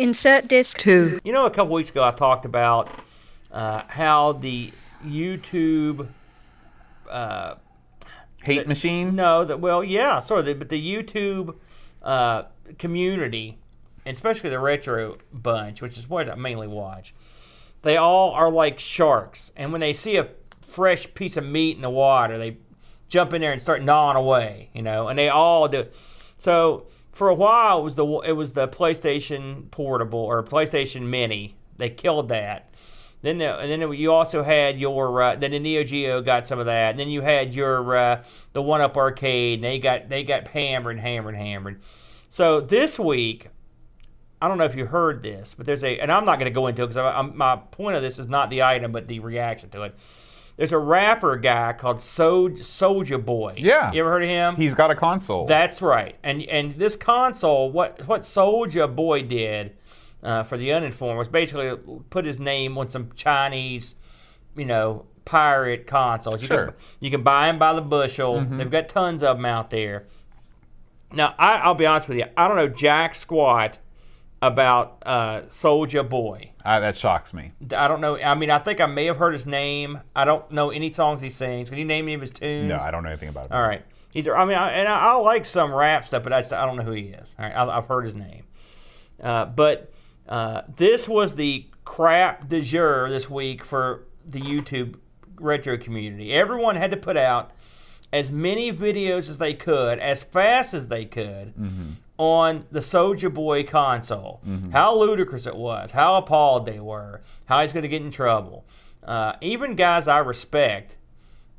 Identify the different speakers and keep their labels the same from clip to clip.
Speaker 1: Insert disc 2.
Speaker 2: You know, a couple weeks ago I talked about uh, how the YouTube. Uh,
Speaker 3: Hate
Speaker 2: the-
Speaker 3: machine.
Speaker 2: No, that well, yeah, sort of. The, but the YouTube uh, community, and especially the retro bunch, which is what I mainly watch, they all are like sharks. And when they see a fresh piece of meat in the water, they jump in there and start gnawing away. You know, and they all do. So for a while, it was the it was the PlayStation Portable or PlayStation Mini. They killed that. Then, the, and then you also had your uh, then the Neo Geo got some of that. And then you had your uh, the One Up Arcade. And they got they got hammered, and hammered, and hammered. So this week, I don't know if you heard this, but there's a and I'm not going to go into it because my point of this is not the item, but the reaction to it. There's a rapper guy called Sol- Soulja Boy.
Speaker 3: Yeah.
Speaker 2: you ever heard of him?
Speaker 3: He's got a console.
Speaker 2: That's right. And and this console, what what Soulja Boy did uh, for the uninformed was basically put his name on some Chinese, you know, pirate consoles. You
Speaker 3: Sure.
Speaker 2: Can, you can buy them by the bushel. They've got tons of them out there. Now, I, I'll be honest with you. I don't know jack squat about uh, Soulja Boy.
Speaker 3: Uh, that shocks me.
Speaker 2: I don't know. I mean, I think I may have heard his name. I don't know any songs he sings. Can you name any of his tunes?
Speaker 3: No, I don't know anything about him.
Speaker 2: All right. He's. I mean, I, and I, I like some rap stuff, but I, just, I don't know who he is. All right. I, I've heard his name. Uh, but uh, this was the crap de jour this week for the YouTube retro community. Everyone had to put out as many videos as they could, as fast as they could, on the Soulja Boy console. How ludicrous it was, how appalled they were, how he's going to get in trouble. Uh, even guys I respect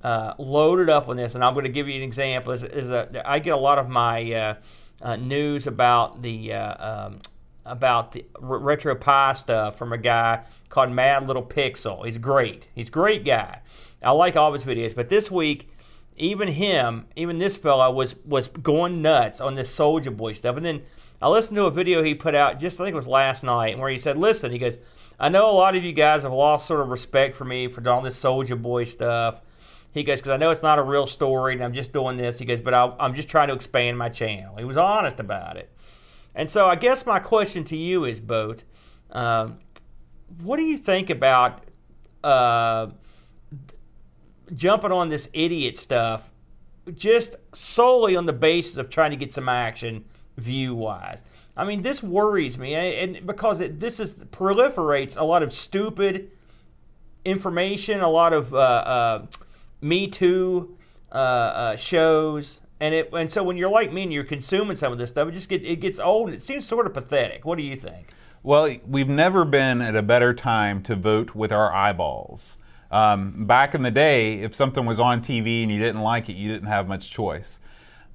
Speaker 2: uh, loaded up on this, and I'm going to give you an example. Is, is a, I get a lot of my uh, uh, news about the uh, um, about the r- RetroPie stuff from a guy called Mad Little Pixel. He's great. He's a great guy. I like all his videos, but this week, even him, even this fella was was going nuts on this Soulja Boy stuff. And then I listened to a video he put out just I think it was last night, where he said, "Listen," he goes, "I know a lot of you guys have lost sort of respect for me for all this Soulja Boy stuff." He goes, because I know it's not a real story and I'm just doing this. He goes, but I, I'm just trying to expand my channel. He was honest about it. And so I guess my question to you is, Boat, um, what do you think about uh, jumping on this idiot stuff just solely on the basis of trying to get some action view wise? I mean, this worries me, and because it, this is proliferates a lot of stupid information, a lot of uh, uh, Me Too uh, uh, shows, and it and so when you're like me and you're consuming some of this stuff, it just gets it gets old and it seems sort of pathetic. What do you think?
Speaker 3: Well, we've never been at a better time to vote with our eyeballs. Um, back in the day, if something was on TV and you didn't like it, you didn't have much choice.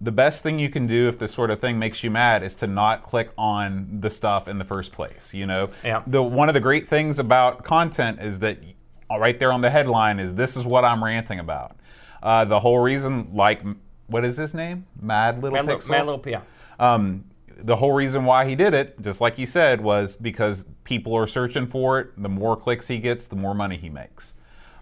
Speaker 3: The best thing you can do if this sort of thing makes you mad is to not click on the stuff in the first place. You know,
Speaker 2: Yeah.
Speaker 3: the one of the great things about content is that right there on the headline is this is what I'm ranting about. Uh, the whole reason, like, what is his name? Mad Little
Speaker 2: Mad,
Speaker 3: Pixel.
Speaker 2: Mad Little yeah.
Speaker 3: Um, the whole reason why he did it, just like he said, was because people are searching for it. The more clicks he gets, the more money he makes.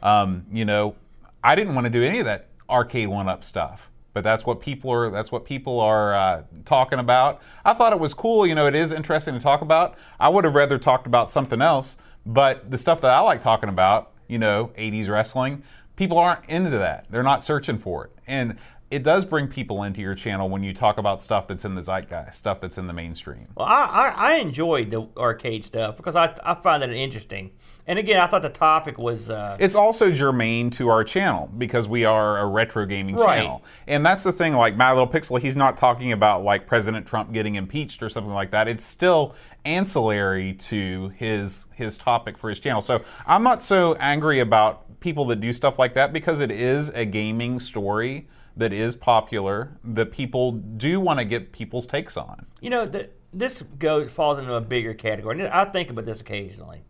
Speaker 3: Um, you know, I didn't want to do any of that arcade one-up stuff, but that's what people are. That's what people are uh, talking about. I thought it was cool. You know, it is interesting to talk about. I would have rather talked about something else, but the stuff that I like talking about, you know, 80s wrestling, people aren't into that. They're not searching for it, and it does bring people into your channel when you talk about stuff that's in the zeitgeist, stuff that's in the mainstream.
Speaker 2: Well, I, I, I enjoyed the arcade stuff because I, I find it interesting. And again, I thought the topic was uh,
Speaker 3: It's also germane to our channel because we are a retro gaming
Speaker 2: Right.
Speaker 3: channel. And that's the thing, like My Little Pixel, he's not talking about like President Trump getting impeached or something like that. It's still ancillary to his his topic for his channel. So I'm not so angry about people that do stuff like that because it is a gaming story that is popular that people do want to get people's takes on.
Speaker 2: you know, the, this goes falls into a bigger category. And I think about this occasionally.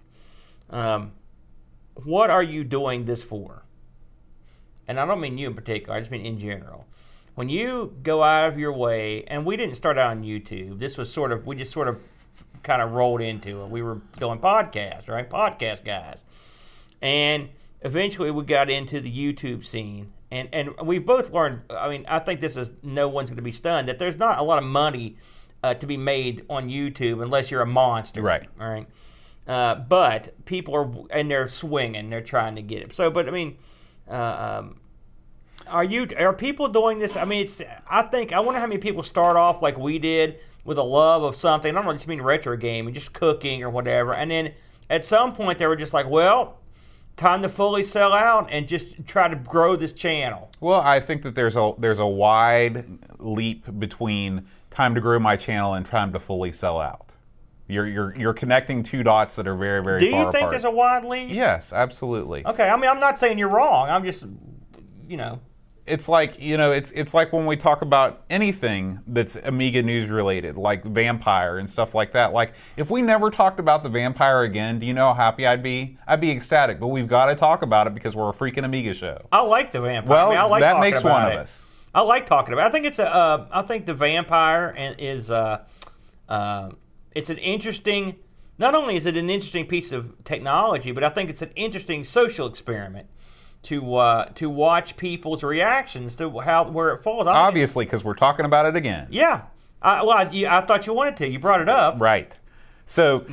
Speaker 2: Um, what are you doing this for? And I don't mean you in particular. I just mean in general. When you go out of your way, and we didn't start out on YouTube. This was sort of we just sort of kind of rolled into it. We were doing podcasts, right? Podcast guys, and eventually we got into the YouTube scene. And and we both learned. I mean, I think this is no one's going to be stunned that there's not a lot of money uh, to be made on YouTube unless you're a monster.
Speaker 3: Right.
Speaker 2: All right. Uh, but people are and they're swinging. They're trying to get it. So, but I mean, uh, um, are you are people doing this? I mean, it's. I think I wonder how many people start off like we did with a love of something. I don't know, just mean retro gaming, just cooking or whatever, and then at some point they were just like, well, time to fully sell out and just try to grow this channel.
Speaker 3: Well, I think that there's a there's a wide leap between time to grow my channel and time to fully sell out. You're you're you're connecting two dots that are very very
Speaker 2: Do you think
Speaker 3: apart.
Speaker 2: there's a wide leap?
Speaker 3: yes, absolutely.
Speaker 2: Okay, I mean, I'm not saying you're wrong. I'm just, you know,
Speaker 3: It's like you know, it's it's like when we talk about anything that's Amiga news related, like Vampire and stuff like that. Like if we never talked about the Vampire again, do you know how happy I'd be? I'd be ecstatic. But we've got to talk about it because we're a freaking Amiga show.
Speaker 2: I like the vampire.
Speaker 3: Well,
Speaker 2: I mean, I like
Speaker 3: that makes one
Speaker 2: it.
Speaker 3: of us.
Speaker 2: I like talking about. It. I think it's a. Uh, I think the vampire and is. Uh, uh, it's an interesting. Not only is it an interesting piece of technology, but I think it's an interesting social experiment to uh, to watch people's reactions to how where it falls. I
Speaker 3: Obviously, because we're talking about it again.
Speaker 2: yeah. I, well, I, you, I thought you wanted to. You brought it up.
Speaker 3: Right. So,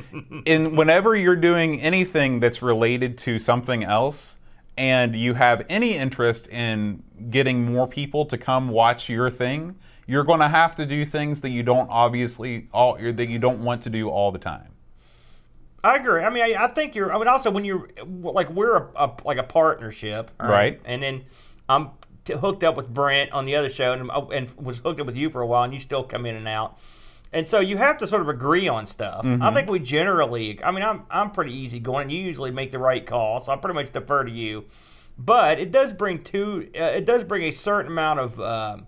Speaker 3: in whenever you're doing anything that's related to something else, and you have any interest in getting more people to come watch your thing, you're going to have to do things that you don't obviously all that you don't want to do all the time.
Speaker 2: I agree. I mean, I, I think you're. I mean, also when you're like we're a, a like a partnership,
Speaker 3: right?
Speaker 2: And then I'm t- hooked up with Brent on the other show, and and was hooked up with you for a while, and you still come in and out. And so you have to sort of agree on stuff. I think we generally. I mean, I'm I'm pretty easy going, and you usually make the right call, so I pretty much defer to you. But it does bring two. Uh, it does bring a certain amount of. um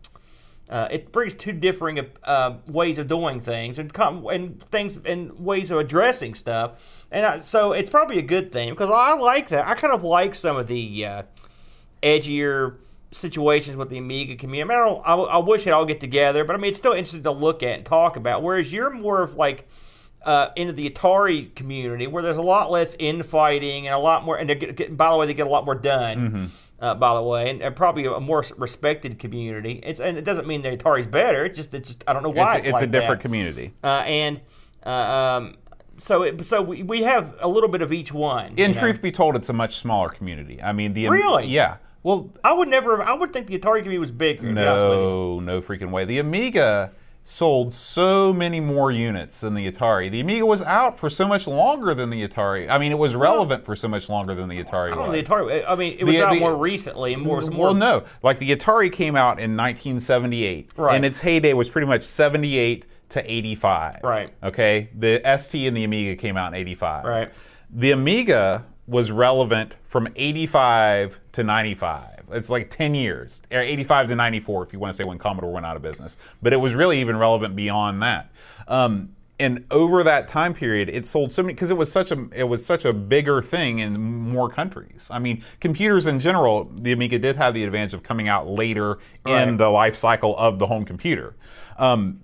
Speaker 2: uh, it brings two differing uh, ways of doing things and com- and things and ways of addressing stuff, and I, so it's probably a good thing because I like that. I kind of like some of the uh, edgier situations with the Amiga community. I, mean, I, I, I wish it all get together, but I mean it's still interesting to look at and talk about. Whereas you're more of like uh, into the Atari community where there's a lot less infighting and a lot more. And get, by the way, they get a lot more done. Uh, by the way, and, and probably a more respected community. It's and it doesn't mean the Atari's better. It's just it's just I don't know why
Speaker 3: It's,
Speaker 2: it's,
Speaker 3: it's a different
Speaker 2: that.
Speaker 3: community.
Speaker 2: Uh, and uh, um, so it, so we, we have a little bit of each one.
Speaker 3: In
Speaker 2: you know?
Speaker 3: truth be told, it's a much smaller community. I mean, the
Speaker 2: Really?
Speaker 3: yeah. Well,
Speaker 2: I would never. I would think the Atari community was bigger. to be honest with you.
Speaker 3: No, no freaking way. The Amiga sold so many more units than the Atari. The Amiga was out for so much longer than the Atari. I mean, it was relevant for so much longer than the Atari
Speaker 2: I don't know the Atari. I mean, it was
Speaker 3: The-
Speaker 2: out
Speaker 3: the-
Speaker 2: more recently and more. more
Speaker 3: well, no. Like the Atari came out in 1978,
Speaker 2: Right.
Speaker 3: and its heyday was pretty much 78 to 85.
Speaker 2: Right.
Speaker 3: Okay. The ST and the Amiga came out in 85.
Speaker 2: Right.
Speaker 3: The Amiga was relevant from 85 to 95. It's like 10 years, 85 to 94 if you want to say when Commodore went out of business. But it was really even relevant beyond that. Um, and over that time period, it sold so many because it was such a it was such a bigger thing in more countries. I mean, computers in general, the Amiga did have the advantage of coming out later in the life cycle of the home computer. Um,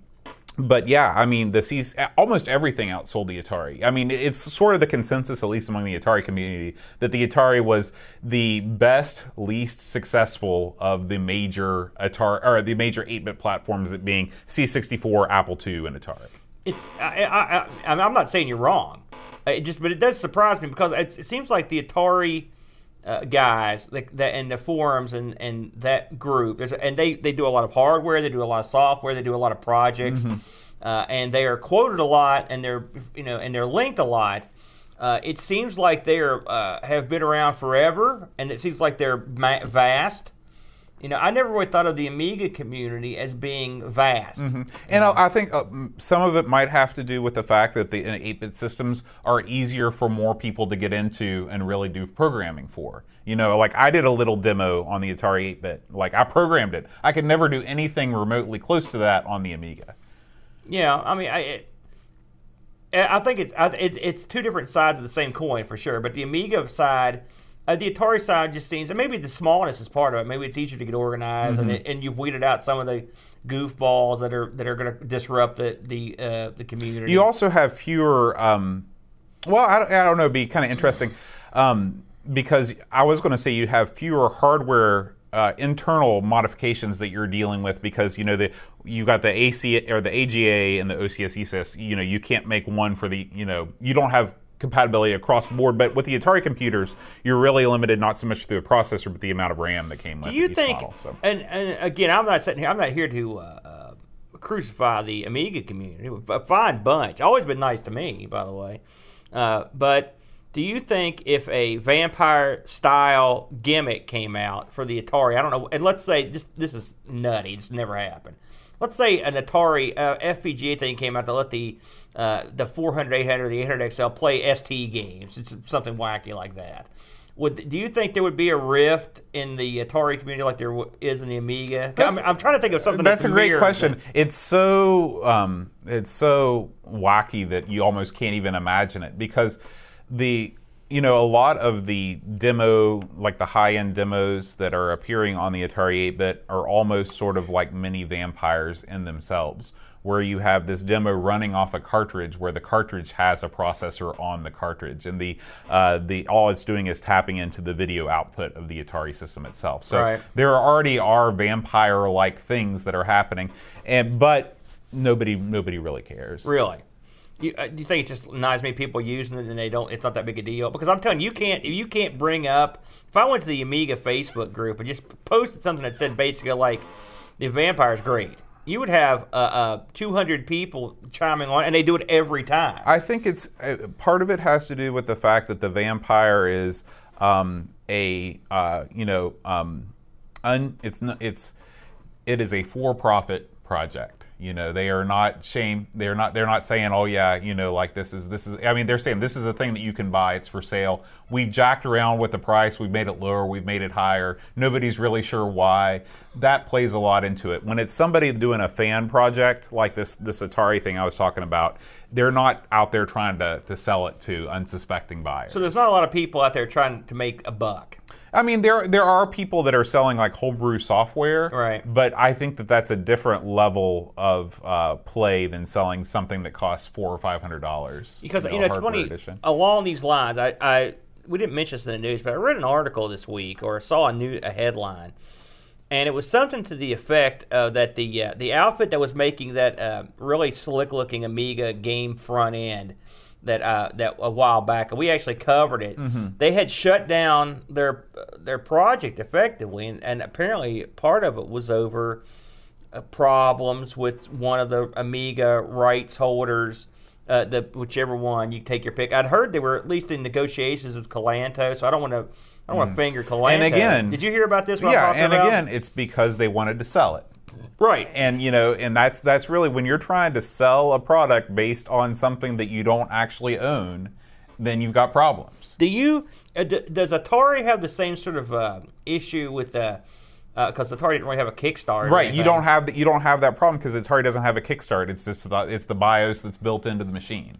Speaker 3: but yeah, I mean, the C- almost everything outsold the Atari. I mean, it's sort of the consensus, at least among the Atari community, that the Atari was the best, least successful of the major Atari or the major 8-bit platforms, that being C64, Apple II, and Atari.
Speaker 2: it's I, I, I, I'm not saying you're wrong. It just, but it does surprise me because it, it seems like the Atari uh, guys that, that and the forums and, and that group, there's, and they, they do a lot of hardware, they do a lot of software, they do a lot of projects, uh, and they are quoted a lot, and they're you know and they're linked a lot. Uh, it seems like they are uh, have been around forever, and it seems like they're ma- vast. You know, I never really thought of the Amiga community as being vast.
Speaker 3: And I I think uh, some of it might have to do with the fact that the 8-bit systems are easier for more people to get into and really do programming for. You know, like I did a little demo on the Atari 8-bit. Like I programmed it. I could never do anything remotely close to that on the Amiga.
Speaker 2: Yeah, I mean, I, it, I think it's I, it, it's two different sides of the same coin for sure. But the Amiga side, uh, the Atari side just seems, and maybe the smallness is part of it. Maybe it's easier to get organized, and it, and you've weeded out some of the goofballs that are that are going to disrupt the the uh, the community.
Speaker 3: You also have fewer. Um, well, I, don't- I don't know. It'd be kind of interesting um, because I was going to say you have fewer hardware uh, internal modifications that you're dealing with because you know the you got the AC or the AGA and the OCS ESIS. You know you can't make one for the you know you don't have compatibility across the board. But with the Atari computers, you're really limited not so much through the processor, but the amount of RAM that came with
Speaker 2: Do you think?
Speaker 3: model. So.
Speaker 2: And and again, I'm not sitting here. I'm not here to uh, uh, crucify the Amiga community. A fine bunch. Always been nice to me, by the way. Uh, but do you think if a vampire style gimmick came out for the Atari, I don't know, and let's say just this is nutty. It's never happened. Let's say an Atari uh, FPGA thing came out to let the uh, the 400, 800, the 800 XL play ST games. It's something wacky like that. Would do you think there would be a rift in the Atari community like there is in the Amiga? I'm, I'm trying to think of something.
Speaker 3: That's a great question.
Speaker 2: it.
Speaker 3: It's so um, it's so wacky that you almost can't even imagine it because the you know a lot of the demo like the high end demos that are appearing on the Atari 8-bit are almost sort of like mini vampires in themselves where you have this demo running off a cartridge where the cartridge has a processor on the cartridge and the uh, the all it's doing is tapping into the video output of the Atari system itself. So
Speaker 2: Right.
Speaker 3: there already are vampire like things that are happening and but nobody nobody really cares.
Speaker 2: Really? You, uh, do you think it's just not as many people using it and they don't? It's not that big a deal because I'm telling you, you can't if you can't bring up. If I went to the Amiga Facebook group and just posted something that said basically like the vampire's great, you would have uh, uh, 200 people chiming on, and they do it every time.
Speaker 3: I think it's uh, part of it has to do with the fact that the vampire is um, a uh, you know um, un, it's n- it's it is a for-profit project. You know, they are not shame. They're not. They're not saying, "Oh yeah, you know, like this is this is." I mean, they're saying this is a thing that you can buy. It's for sale. We've jacked around with the price. We've made it lower. We've made it higher. Nobody's really sure why. That plays a lot into it. When it's somebody doing a fan project like this this Atari thing I was talking about, they're not out there trying to, to sell it to unsuspecting buyers.
Speaker 2: so there's not a lot of people out there trying to make a buck.
Speaker 3: I mean, there there are people that are selling like homebrew software,
Speaker 2: Right.
Speaker 3: But I think that that's a different level of uh, play than selling something that costs four or five hundred dollars.
Speaker 2: because you know, it's funny
Speaker 3: Edition.
Speaker 2: along these lines. I, I we didn't mention this in the news, but I read an article this week or saw a new a headline, and it was something to the effect of that the uh, the outfit that was making that uh, really slick looking Amiga game front end that uh, that a while back, and we actually covered it. They had shut down their their project effectively, and, and apparently part of it was over uh, problems with one of the Amiga rights holders. Uh, the whichever one you take your pick. I'd heard they were at least in negotiations with Cloanto, so I don't want to. I don't want to finger Cloanto.
Speaker 3: And again-
Speaker 2: did you hear about this?
Speaker 3: yeah, and
Speaker 2: about?
Speaker 3: again, it's because they wanted to sell it.
Speaker 2: Right?
Speaker 3: and you know and that's that's really when you're trying to sell a product based on something that you don't actually own then you've got problems
Speaker 2: Do you uh, d- does Atari have the same sort of uh, issue with the? Because Atari didn't really have a Kickstarter.
Speaker 3: right you don't have the, you don't have that problem because atari doesn't have a kickstart it's just the, it's the bios that's built into the machine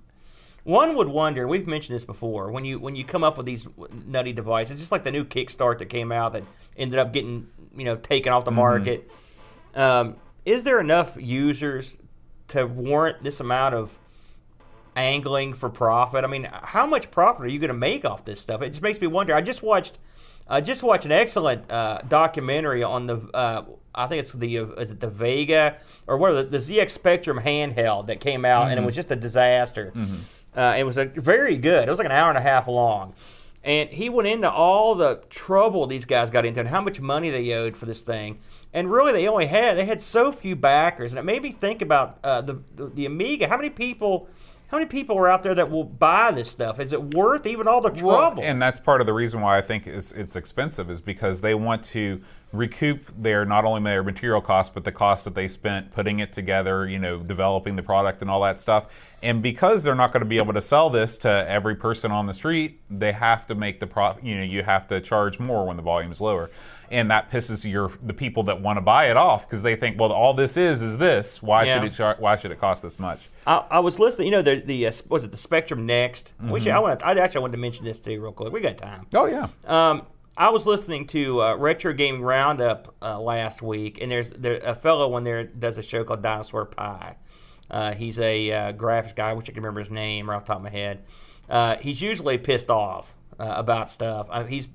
Speaker 2: One would wonder. We've mentioned this before. When you when you come up with these nutty devices, just like the new Kickstart that came out that ended up getting you know taken off the market. Um, is there enough users to warrant this amount of angling for profit? I mean, how much profit are you going to make off this stuff? It just makes me wonder. I just watched. I just watched an excellent uh, documentary on the. Uh, I think it's the is it the Vega or what the, the ZX Spectrum handheld that came out and it was just a disaster. Uh, it was a very good. It was like an hour and a half long, and he went into all the trouble these guys got into and how much money they owed for this thing. And really, they only had they had so few backers, and it made me think about uh, the, the the Amiga. How many people? How many people are out there that will buy this stuff? Is it worth even all the trouble?
Speaker 3: and that's part of the reason why I think it's, it's expensive is because they want to recoup their not only their material costs but the costs that they spent putting it together, you know, developing the product and all that stuff. And because they're not going to be able to sell this to every person on the street, they have to make the pro. You know, you have to charge more when the volume is lower, and that pisses your the people that want to buy it off because they think, well, all this is is this. Why
Speaker 2: Yeah.
Speaker 3: should it char- Why should it cost this much?
Speaker 2: I, I was listening. You know, the the uh, was it the Spectrum Next? Should. I
Speaker 3: Mm-hmm.
Speaker 2: want. I actually wanted to mention this too, real quick. We got time.
Speaker 3: Oh yeah.
Speaker 2: Um, I was listening to uh, Retro Gaming Roundup uh, last week, and there's there, a fellow on there does a show called Dinosaur Pie. Uh, he's a uh, graphics guy. I wish I can remember his name right off the top of my head. Uh, he's usually pissed off uh, about stuff. Uh, he's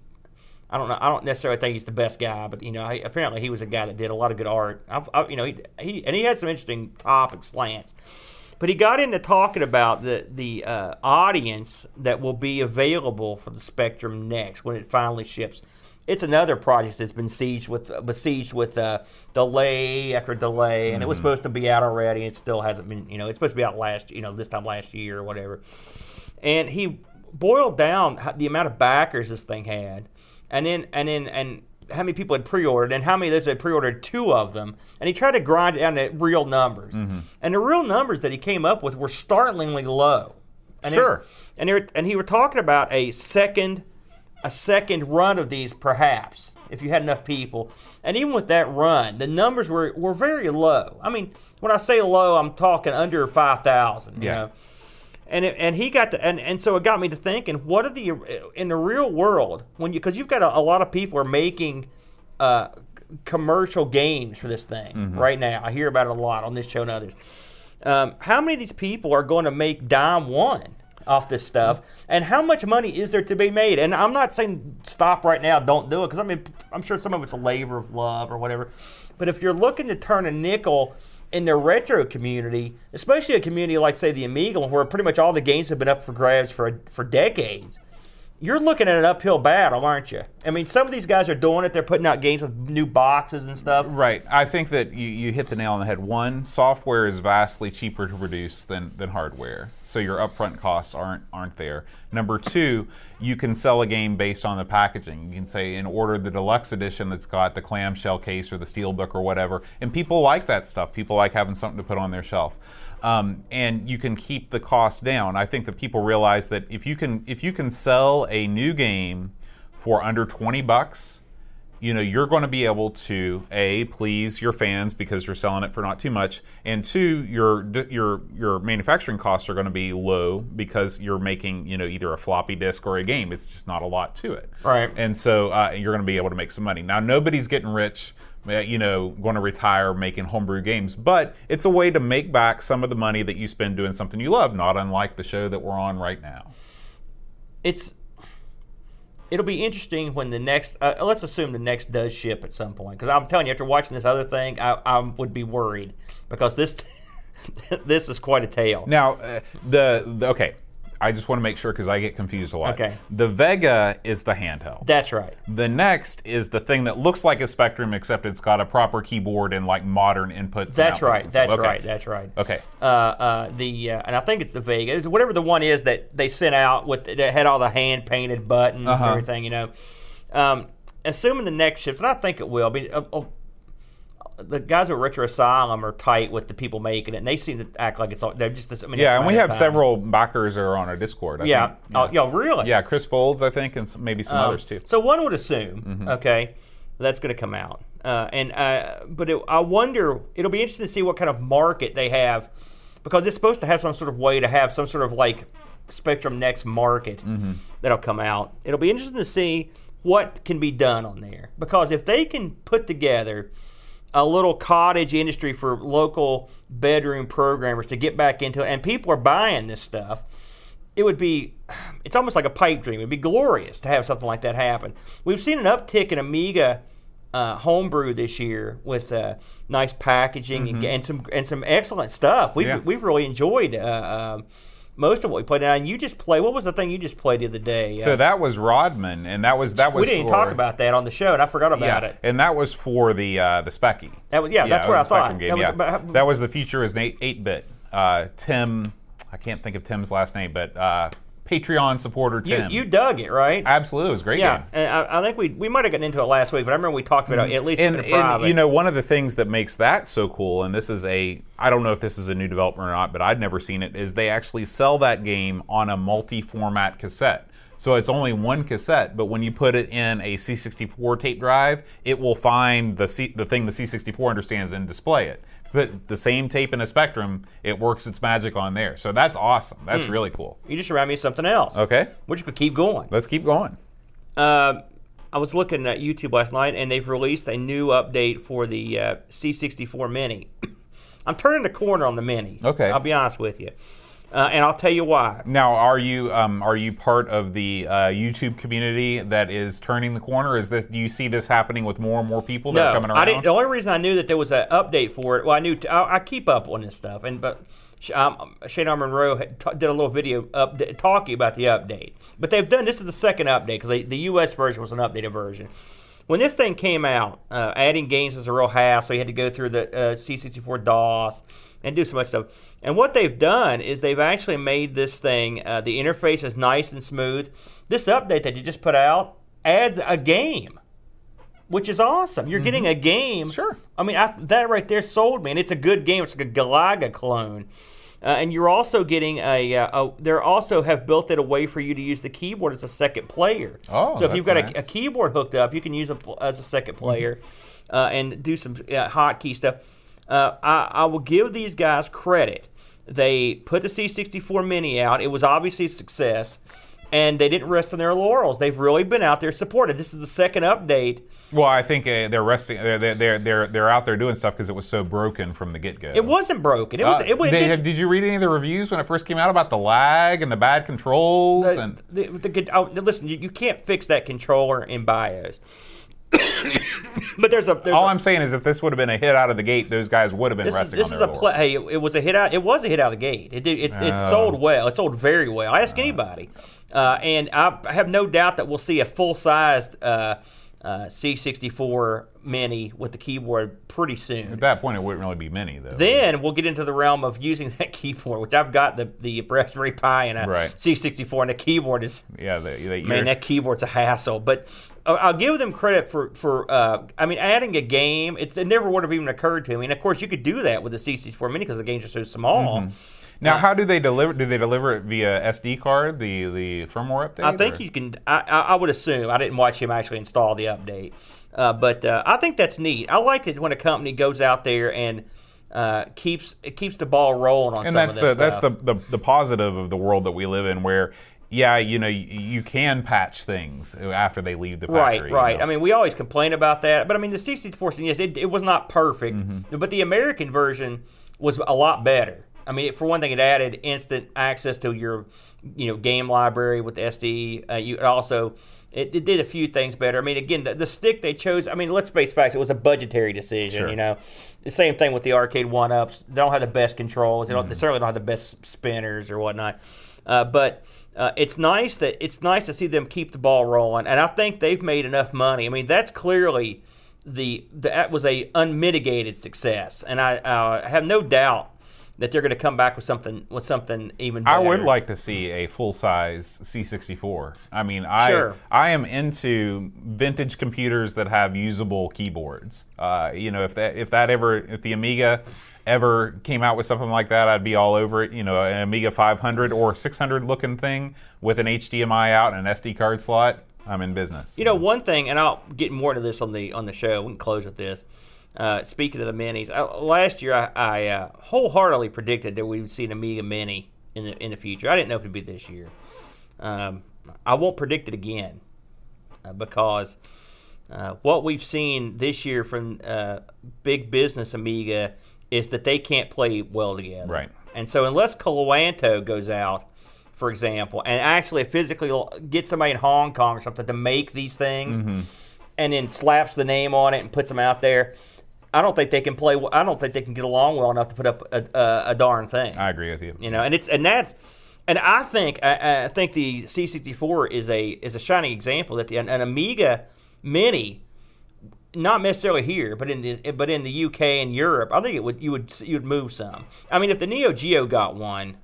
Speaker 2: I don't know. I don't necessarily think he's the best guy, but you know, he, apparently he was a guy that did a lot of good art. I've, I, you know, he, he and he had some interesting topic slants. But he got into talking about the the uh, audience that will be available for the Spectrum next when it finally ships. It's another project that's been sieged with besieged with uh, delay after delay, and it was supposed to be out already. It still hasn't been. You know, it's supposed to be out last. You know, this time last year or whatever. And he boiled down how- the amount of backers this thing had, and then and then and how many people had pre-ordered and how many of those had pre-ordered two of them? And he tried to grind it down to real numbers. Mm-hmm. And the real numbers that he came up with were startlingly low. And
Speaker 3: Sure.
Speaker 2: and they were, and he were talking about a second a second run of these perhaps if you had enough people. And even with that run the numbers were, were very low. I mean when i say low i'm talking under 5000 you
Speaker 3: Yeah.
Speaker 2: know and it, and he got to and, and so it got me to thinking what are the in the real world when you because you've got a, a lot of people are making uh, commercial games for this thing right now. I hear about it a lot on this show and others. Um, how many of these people are going to make dime one off this stuff? And how much money is there to be made? And i'm not saying stop right now don't do it because i mean i'm sure some of it's a labor of love or whatever. But if you're looking to turn a nickel in the retro community, especially a community like say the Amiga, where pretty much all the games have been up for grabs for for decades, you're looking at an uphill battle, aren't you? I mean, some of these guys are doing it; they're putting out games with new boxes and stuff.
Speaker 3: Right. I think that you, you hit the nail on the head. One, software is vastly cheaper to produce than, than hardware, so your upfront costs aren't aren't there. Number two, you can sell a game based on the packaging. You can say, in order the deluxe edition that's got the clamshell case or the steelbook or whatever, and people like that stuff. People like having something to put on their shelf. Um, and you can keep the cost down. I think that people realize that if you can if you can sell a new game for under 20 bucks, you know you're going to be able to a please your fans because you're selling it for not too much and two your your your manufacturing costs are going to be low because you're making you know either a floppy disk or a game. It's just not a lot to it.
Speaker 2: Right.
Speaker 3: and so uh, you're going to be able to make some money. Now nobody's getting rich uh, you know going to retire making homebrew games but it's a way to make back some of the money that you spend doing something you love not unlike the show that we're on right now.
Speaker 2: It's it'll be interesting when the next. Uh, let's assume the next does ship at some point, because I'm telling you, after watching this other thing, I, I would be worried because this this is quite a tale.
Speaker 3: Now, uh, the, the okay, I just want to make sure because I get confused a lot.
Speaker 2: Okay.
Speaker 3: The Vega is the handheld.
Speaker 2: That's right.
Speaker 3: the next is the thing that looks like a Spectrum, except it's got a proper keyboard and like modern inputs.
Speaker 2: That's right. That's
Speaker 3: Okay.
Speaker 2: right. That's right.
Speaker 3: Okay.
Speaker 2: Uh, uh, the uh, and I think it's the Vega, It's whatever the one is that they sent out with that had all the hand painted buttons
Speaker 3: Uh-huh.
Speaker 2: and everything. You know, um, assuming the next ships, and I think it will. be. uh, uh, the guys at Retro Asylum are tight with the people making it, and they seem to act like it's all. They're just. I mean,
Speaker 3: Yeah, and we have
Speaker 2: time.
Speaker 3: several backers are on our Discord. I
Speaker 2: Yeah.
Speaker 3: think.
Speaker 2: Oh, yeah. Really.
Speaker 3: Yeah, Chris Folds, I think, and some, maybe some
Speaker 2: Um,
Speaker 3: others too.
Speaker 2: So one would assume,
Speaker 3: Mm-hmm.
Speaker 2: okay, that's going to come out, uh, and uh, but it, I wonder. It'll be interesting to see what kind of market they have, because it's supposed to have some sort of way to have some sort of like Spectrum Next market
Speaker 3: Mm-hmm.
Speaker 2: that'll come out. It'll be interesting to see what can be done on there, because if they can put together a little cottage industry for local bedroom programmers to get back into it, and people are buying this stuff it would be it's almost like a pipe dream. It'd be glorious to have something like that happen. We've seen an uptick in amiga uh, homebrew this year with uh, nice packaging and, and some and some excellent stuff. We've,
Speaker 3: Yeah.
Speaker 2: we've really enjoyed uh, um most of what we played and you just played what was the thing you just played the other day
Speaker 3: So
Speaker 2: Uh,
Speaker 3: that was Rodman, and that was that was
Speaker 2: we didn't
Speaker 3: for,
Speaker 2: talk about that on the show and i forgot about
Speaker 3: yeah,
Speaker 2: it
Speaker 3: and that was for the uh, the Speccy.
Speaker 2: that was yeah, that's what i
Speaker 3: was a Spectrum
Speaker 2: thought
Speaker 3: Game,
Speaker 2: that was
Speaker 3: yeah.
Speaker 2: about,
Speaker 3: that was the future is an eight eight bit. Uh, Tim, I can't think of Tim's last name, but uh, Patreon supporter
Speaker 2: you,
Speaker 3: Tim.
Speaker 2: you dug it right
Speaker 3: Absolutely, it was a great
Speaker 2: yeah
Speaker 3: game.
Speaker 2: and I, I think we we might have gotten into it last week but i remember we talked about it at least
Speaker 3: and, and you know one of the things that makes that so cool and this is a i don't know if this is a new development or not but i'd never seen it is they actually sell that game on a multi-format cassette so it's only one cassette but when you put it in a c64 tape drive it will find the C, the thing the c64 understands and display it but the same tape in a spectrum it works its magic on there so that's awesome that's really cool
Speaker 2: you just remind me of something else
Speaker 3: okay
Speaker 2: we're just gonna keep going
Speaker 3: let's keep going
Speaker 2: Uh, I was looking at YouTube last night, and they've released a new update for the uh, C64 Mini. I'm turning the corner on the Mini.
Speaker 3: Okay.
Speaker 2: I'll be honest with you. Uh, and I'll tell you why.
Speaker 3: Now, are you um, are you part of the uh, YouTube community that is turning the corner? Is this do you see this happening with more and more people that
Speaker 2: No,
Speaker 3: are coming around?
Speaker 2: I didn't. The only reason I knew that there was an update for it, well, I knew I, I keep up on this stuff, and but um, Shane R. Monroe had t- did a little video up, talking about the update. But they've done this is the second update because the U.S. version was an updated version. When this thing came out, uh, adding games was a real hassle. So you had to go through the uh, C64 DOS and do so much stuff. And what they've done is they've actually made this thing. Uh, the interface is nice and smooth. This update that you just put out adds a game which is awesome. You're getting a game.
Speaker 3: Sure.
Speaker 2: I mean, I, that right there sold me, and it's a good game. It's like a Galaga clone. Uh, and you're also getting a, uh, a. They also have built it a way for you to use the keyboard as a second player.
Speaker 3: Oh,
Speaker 2: so if you've got
Speaker 3: that's
Speaker 2: a, a keyboard hooked up, you can use it as a second player uh, and do some uh, hotkey stuff. Uh, I, I will give these guys credit. They put the C64 Mini out. It was obviously a success, and they didn't rest on their laurels. They've really been out there supported. This is the second update.
Speaker 3: Well, I think uh, they're resting. They're they're they're they're, out there doing stuff because it was so broken from the get go.
Speaker 2: It wasn't broken. It was.
Speaker 3: Uh,
Speaker 2: it was.
Speaker 3: they-
Speaker 2: it-
Speaker 3: did you read any of the reviews when it first came out about the lag and the bad controls
Speaker 2: the,
Speaker 3: and
Speaker 2: the, the, oh, listen, you, you can't fix that controller in BIOS. but there's a. There's
Speaker 3: all I'm saying is if this would have been a hit out of the gate, those guys would have been
Speaker 2: this is,
Speaker 3: resting
Speaker 2: this
Speaker 3: on
Speaker 2: is
Speaker 3: their
Speaker 2: a play.
Speaker 3: laurels.
Speaker 2: Hey, it, it was a hit out. It was a hit out of the gate. It did. It, it
Speaker 3: Oh.
Speaker 2: sold well. It sold very well. I ask anybody, uh, and I have no doubt that we'll see a full sized uh, uh, C64 Mini with the keyboard pretty soon.
Speaker 3: At that point, it wouldn't really be many though.
Speaker 2: Then we'll get into the realm of using that keyboard, which I've got the the Raspberry Pi and a
Speaker 3: Right.
Speaker 2: C64, and the keyboard is
Speaker 3: yeah, the, the,
Speaker 2: man, that keyboard's a hassle. But I- I'll give them credit for for uh, I mean, adding a game. It, it never would have even occurred to me. And of course, you could do that with the C64 Mini because the games are so small.
Speaker 3: Mm-hmm. Now, how do they deliver? Do they deliver it via SD card? The the firmware update?
Speaker 2: I think
Speaker 3: or-
Speaker 2: you can. I, I, would assume. I didn't watch him actually install the update, uh, but uh, I think that's neat. I like it when a company goes out there and uh, keeps it keeps the ball rolling on
Speaker 3: and
Speaker 2: some
Speaker 3: that's the
Speaker 2: this
Speaker 3: that's the, the the positive of the world that we live in, where yeah, you know, you, you can patch things after they leave the
Speaker 2: Right,
Speaker 3: factory. you
Speaker 2: right.
Speaker 3: know.
Speaker 2: I mean, we always complain about that, but I mean, the C64, yes, it, it was not perfect,
Speaker 3: Mm-hmm.
Speaker 2: but the American version was a lot better. I mean, for one thing, it added instant access to your, you know, game library with SD. Uh, you also it, it did a few things better. I mean, again, the, the stick they chose. I mean, let's face facts, it was a budgetary decision.
Speaker 3: Sure.
Speaker 2: You know, the same thing with the arcade one ups. They don't have the best controls. They don't. They
Speaker 3: Mm-hmm.
Speaker 2: certainly don't have the best spinners or whatnot. Uh, but uh, it's nice that it's nice to see them keep the ball rolling, and I think they've made enough money. I mean, that's clearly the that was a unmitigated success, and I uh, have no doubt that they're going to come back with something with something even. Better.
Speaker 3: I would like to see a full size C64. I mean, I
Speaker 2: Sure.
Speaker 3: I am into vintage computers that have usable keyboards. Uh, you know, if that if that ever if the Amiga ever came out with something like that, I'd be all over it. You know, an Amiga 500 or 600 looking thing with an HDMI out and an SD card slot. I'm in business.
Speaker 2: You know, one thing, and I'll get more into this on the on the show. We can close with this. Uh, speaking of the minis, uh, last year I, I uh, wholeheartedly predicted that we would see an Amiga Mini in the in the future. I didn't know if it'd be this year. Um, I won't predict it again uh, because uh, what we've seen this year from uh, big business Amiga is that they can't play well together.
Speaker 3: Right.
Speaker 2: And so unless Cloanto goes out, for example, and actually physically get somebody in Hong Kong or something to make these things,
Speaker 3: Mm-hmm.
Speaker 2: and then slaps the name on it and puts them out there, I don't think they can play. I don't think they can get along well enough to put up a, a, a darn thing.
Speaker 3: I agree with you.
Speaker 2: You know, and it's and that's and I think I, I think the C64 is a is a shining example that the an, an Amiga Mini, not necessarily here, but in the but in the UK and Europe, I think it would you would you would move some. I mean, if the Neo Geo got one,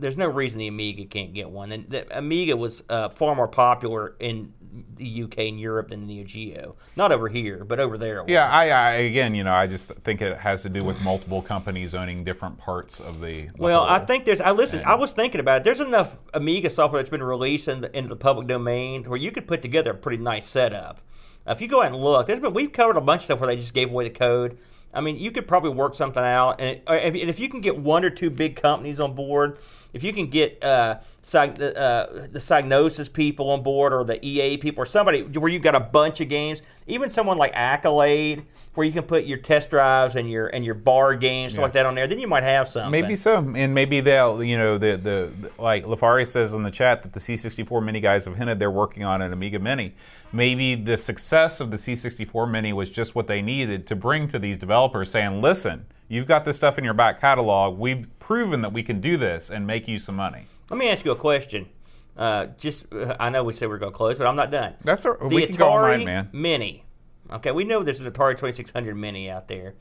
Speaker 2: there's no reason the Amiga can't get one. And the Amiga was uh, far more popular in the UK and Europe than the Neo Geo. Not over here, but over there.
Speaker 3: Yeah, I, I again, you know, I just think it has to do with multiple companies owning different parts of the. the
Speaker 2: Well, I think there's. I listen.
Speaker 3: And-
Speaker 2: I was thinking about it. There's enough Amiga software that's been released in the, into the public domain where you could put together a pretty nice setup. If you go out and look, there's been we've covered a bunch of stuff where they just gave away the code. I mean, you could probably work something out, if, and if you can get one or two big companies on board if you can get uh, uh, the Psygnosis people on board or the EA people or somebody where you've got a bunch of games, even someone like Accolade, where you can put your test drives and your and your bar games
Speaker 3: Yeah.
Speaker 2: like that on there, then you might have some.
Speaker 3: Maybe so, and maybe they'll, you know, the, the the like Lafari says in the chat that the C64 Mini guys have hinted they're working on an Amiga Mini. Maybe the success of the C64 Mini was just what they needed to bring to these developers, saying, "Listen, you've got this stuff in your back catalog. We've proven that we can do this and make you some money."
Speaker 2: Let me ask you a question. Uh, just uh, I know we said we are going to close, but I'm not done.
Speaker 3: That's a,
Speaker 2: the
Speaker 3: we can go
Speaker 2: Atari
Speaker 3: man.
Speaker 2: Mini. Okay, we know there's an Atari 2600 Mini out there.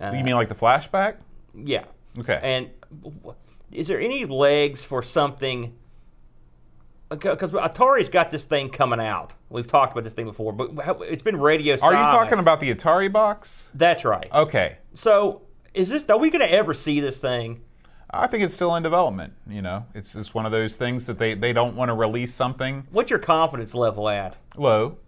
Speaker 2: Uh,
Speaker 3: You mean like the flashback?
Speaker 2: yeah.
Speaker 3: Okay.
Speaker 2: And is there any legs for something? Because Atari's got this thing coming out. We've talked about this thing before, but it's been radio.
Speaker 3: Are you talking about the Atari box?
Speaker 2: That's right.
Speaker 3: Okay.
Speaker 2: So is this? Are we going to ever see this thing?
Speaker 3: I think it's still in development. You know, it's just one of those things that they, they don't want to release something
Speaker 2: What's your confidence level at?
Speaker 3: low.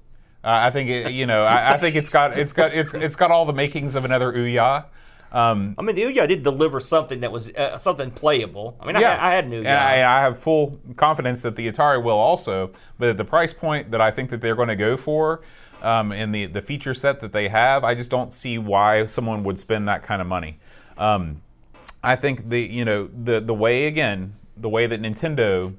Speaker 3: Uh, I think it, you know. I, I think it's got it's got it's it's got all the makings of another Ouya. Um,
Speaker 2: I mean, the Ouya did deliver something that was uh, something playable. I mean,
Speaker 3: yeah,
Speaker 2: I, I had
Speaker 3: and I, I have full confidence that the Atari will also. But at the price point that I think that they're going to go for, um, and the the feature set that they have, I just don't see why someone would spend that kind of money. Um, I think the you know the the way again the way that Nintendo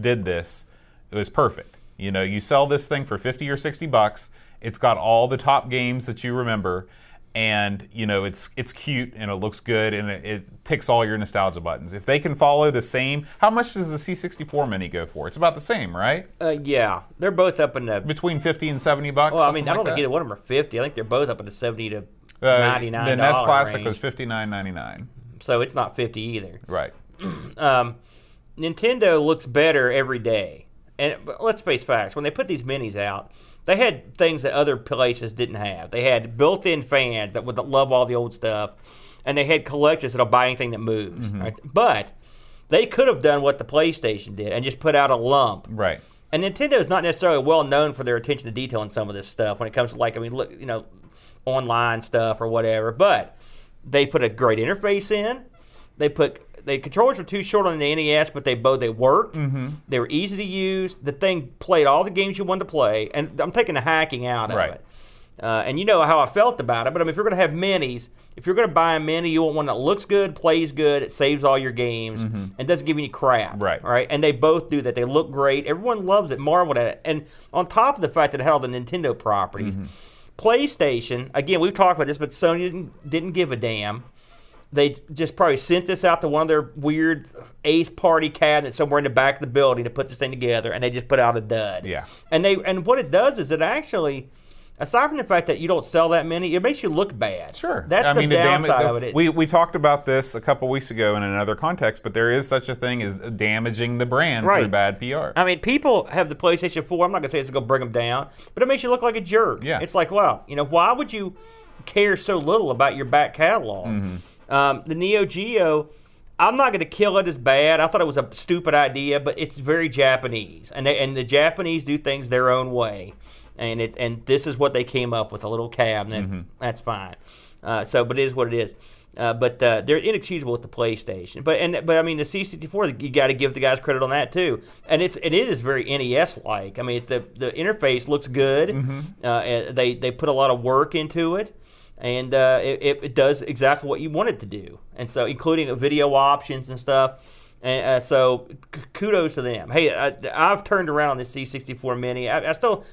Speaker 3: did this it was perfect. You know, you sell this thing for 50 or 60 bucks. It's got all the top games that you remember and you know it's it's cute and it looks good and it, it ticks all your nostalgia buttons. If they can follow the same, how much does the C64 mini go for? It's about the same, right?
Speaker 2: uh, yeah, they're both up in the.
Speaker 3: Between 50 and 70 bucks.
Speaker 2: Well, I mean, I don't
Speaker 3: like
Speaker 2: think
Speaker 3: that.
Speaker 2: either one of them are fifty. I think they're both up in the seventy to
Speaker 3: Uh,
Speaker 2: ninety nine.
Speaker 3: The NES Classic was 59.99.
Speaker 2: so it's not fifty either.
Speaker 3: Right.
Speaker 2: um, Nintendo looks better every day. And let's face facts: when they put these minis out, they had things that other places didn't have. They had built-in fans that would love all the old stuff, and they had collectors that'll buy anything that moves. Right? But they could have done what the PlayStation did and just put out a lump.
Speaker 3: Right.
Speaker 2: And Nintendo is not necessarily well known for their attention to detail in some of this stuff when it comes to like I mean look you know online stuff or whatever. But they put a great interface in. They put the controllers were too short on the NES, but they both they worked. Mm-hmm. They were easy to use. The thing played all the games you wanted to play, and I'm taking the hacking out of
Speaker 3: Right.
Speaker 2: it. Uh, and you know how I felt about it. But I mean, if you're going to have minis, if you're going to buy a mini, you want one that looks good, plays good, it saves all your games, and doesn't give you any crap.
Speaker 3: Mm-hmm. Right.
Speaker 2: All right. And they both do that. They look great. Everyone loves it, marveled at it. And on top of the fact that it had all the Nintendo properties,
Speaker 3: Mm-hmm.
Speaker 2: PlayStation, again, we've talked about this, but Sony didn't, didn't give a damn. They just probably sent this out to one of their weird eighth party cabinets somewhere in the back of the building to put this thing together, and they just put out a dud.
Speaker 3: Yeah.
Speaker 2: And they and what it does is it actually, aside from the fact that you don't sell that many, it makes you look bad.
Speaker 3: Sure.
Speaker 2: That's
Speaker 3: I
Speaker 2: the
Speaker 3: mean, the dam-
Speaker 2: downside of it.
Speaker 3: We, we talked about this a couple weeks ago in another context, but there is such a thing as damaging the brand through bad PR.
Speaker 2: I mean, people have the PlayStation 4. I'm not going to say it's going to bring them down, but it makes you look like a jerk.
Speaker 3: Yeah.
Speaker 2: It's like, wow, you know, why would you care so little about your back catalog?
Speaker 3: Mm-hmm.
Speaker 2: Um, the Neo Geo, I'm not going to kill it as bad. I thought it was a stupid idea, but it's very Japanese, and they, and the Japanese do things their own way, and it and this is what they came up with a little cabinet.
Speaker 3: Mm-hmm.
Speaker 2: That's fine. Uh, so, but it is what it is. Uh, but uh, they're inexcusable with the PlayStation. But and but I mean the C64, you got to give the guys credit on that too. And it's and it is very NES like. I mean the the interface looks good.
Speaker 3: Mm-hmm.
Speaker 2: Uh, they they put a lot of work into it, and uh, it, it does exactly what you want it to do. And so including video options and stuff. And uh, so k- kudos to them. Hey, I, I've turned around on this C64 Mini. I, I still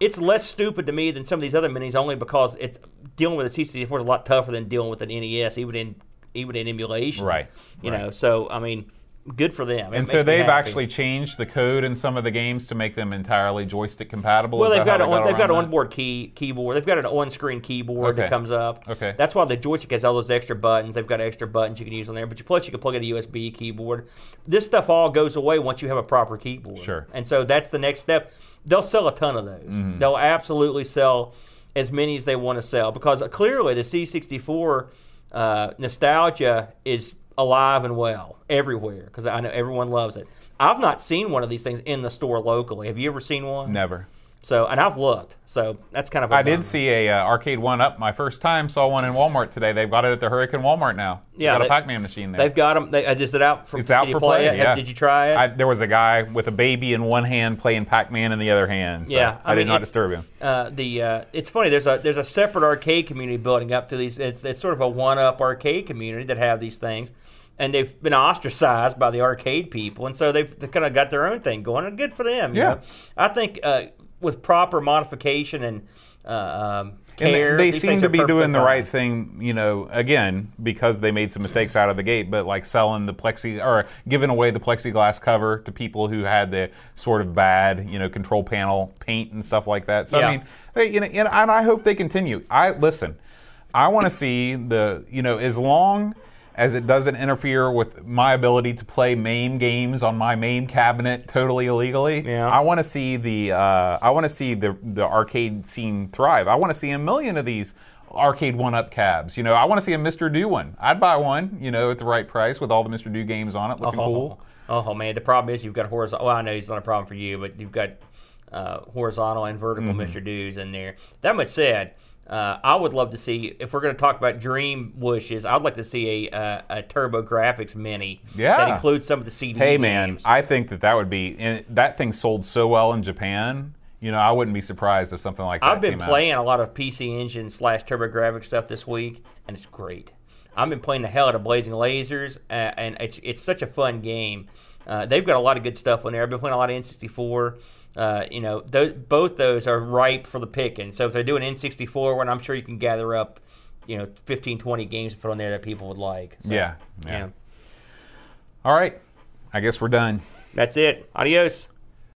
Speaker 2: it's less stupid to me than some of these other minis only because it's dealing with a a C64 is a lot tougher than dealing with an NES, even in even in emulation.
Speaker 3: Right,
Speaker 2: You
Speaker 3: right.
Speaker 2: know, so I mean, good for them. It
Speaker 3: and so they've actually changed the code in some of the games to make them entirely joystick compatible.
Speaker 2: Well, they've got,
Speaker 3: they
Speaker 2: on, they've got an onboard key keyboard. They've got an on-screen keyboard that comes up.
Speaker 3: Okay.
Speaker 2: That's why the joystick has all those extra buttons. They've got extra buttons you can use on there. But you, plus, you can plug in a USB keyboard. This stuff all goes away once you have a proper keyboard.
Speaker 3: Sure.
Speaker 2: And so that's the next step. They'll sell a ton of those.
Speaker 3: Mm-hmm.
Speaker 2: They'll absolutely sell as many as they want to sell because clearly the C64 uh, nostalgia is alive and well everywhere because I know everyone loves it. I've not seen one of these things in the store locally. Have you ever seen one?
Speaker 3: Never.
Speaker 2: So, and I've looked. So that's kind of.
Speaker 3: I did see a uh, arcade one up my first time. Saw one in Walmart today. They've got it at the Hurricane Walmart now.
Speaker 2: Yeah,
Speaker 3: got
Speaker 2: they-
Speaker 3: a Pac-Man machine there.
Speaker 2: They've got them. They, uh, is it out for?
Speaker 3: It's out for
Speaker 2: play
Speaker 3: play. Yeah.
Speaker 2: Did you try it?
Speaker 3: I, there was a guy with a baby in one hand playing Pac-Man in the other hand. So
Speaker 2: Yeah,
Speaker 3: I,
Speaker 2: I
Speaker 3: did not disturb him.
Speaker 2: uh, the uh, it's funny. There's a there's a separate arcade community building up to these. It's, it's sort of a one-up arcade community that have these things, and they've been ostracized by the arcade people, and so they've, kind of got their own thing going, and good for them. you
Speaker 3: Yeah.
Speaker 2: know? I think uh, with proper modification and uh, um,
Speaker 3: And they-
Speaker 2: care,
Speaker 3: they, seem to be doing the right thing, you know, again, because they made some mistakes out of the gate, but like selling the plexi or giving away the plexiglass cover to people who had the sort of bad, you know, control panel paint and stuff like that. So
Speaker 2: Yeah.
Speaker 3: I mean, they, you know, and, and I hope they continue. I listen. I want to see the, you know, as long as it doesn't interfere with my ability to play MAME games on my MAME cabinet totally illegally.
Speaker 2: Yeah.
Speaker 3: I want to see the uh, I want to see the the arcade scene thrive. I want to see a million of these arcade one up cabs. You know, I want to see a Mr. Do one. I'd buy one. You know, at the right price with all the Mr. Do games on it, looking
Speaker 2: oh,
Speaker 3: cool.
Speaker 2: Oh man, the problem is you've got horizontal. Well, I know it's not a problem for you, but you've got uh, horizontal and vertical
Speaker 3: Mm-hmm.
Speaker 2: Mr. Do's in there. That much said, uh, I would love to see if we're going to talk about dream wishes. I'd like to see a, uh, a TurboGrafx Mini
Speaker 3: Yeah.
Speaker 2: that includes some of the CD.
Speaker 3: Hey man,
Speaker 2: games.
Speaker 3: I think that that would be and that thing sold so well in Japan. You know, I wouldn't be surprised if something like that
Speaker 2: I've been
Speaker 3: came out.
Speaker 2: playing a lot of PC Engine slash TurboGrafx stuff this week, and it's great. I've been playing the hell out of Blazing Lasers, uh, and it's it's such a fun game. Uh, they've got a lot of good stuff on there. I've been playing a lot of N64. Uh, you know, those, both those are ripe for the picking. So if they do an N64 one, I'm sure you can gather up, you know, 15, 20 games to put on there that people would like. So,
Speaker 3: Yeah, yeah.
Speaker 2: yeah.
Speaker 3: All right. I guess we're done.
Speaker 2: That's it. Adios.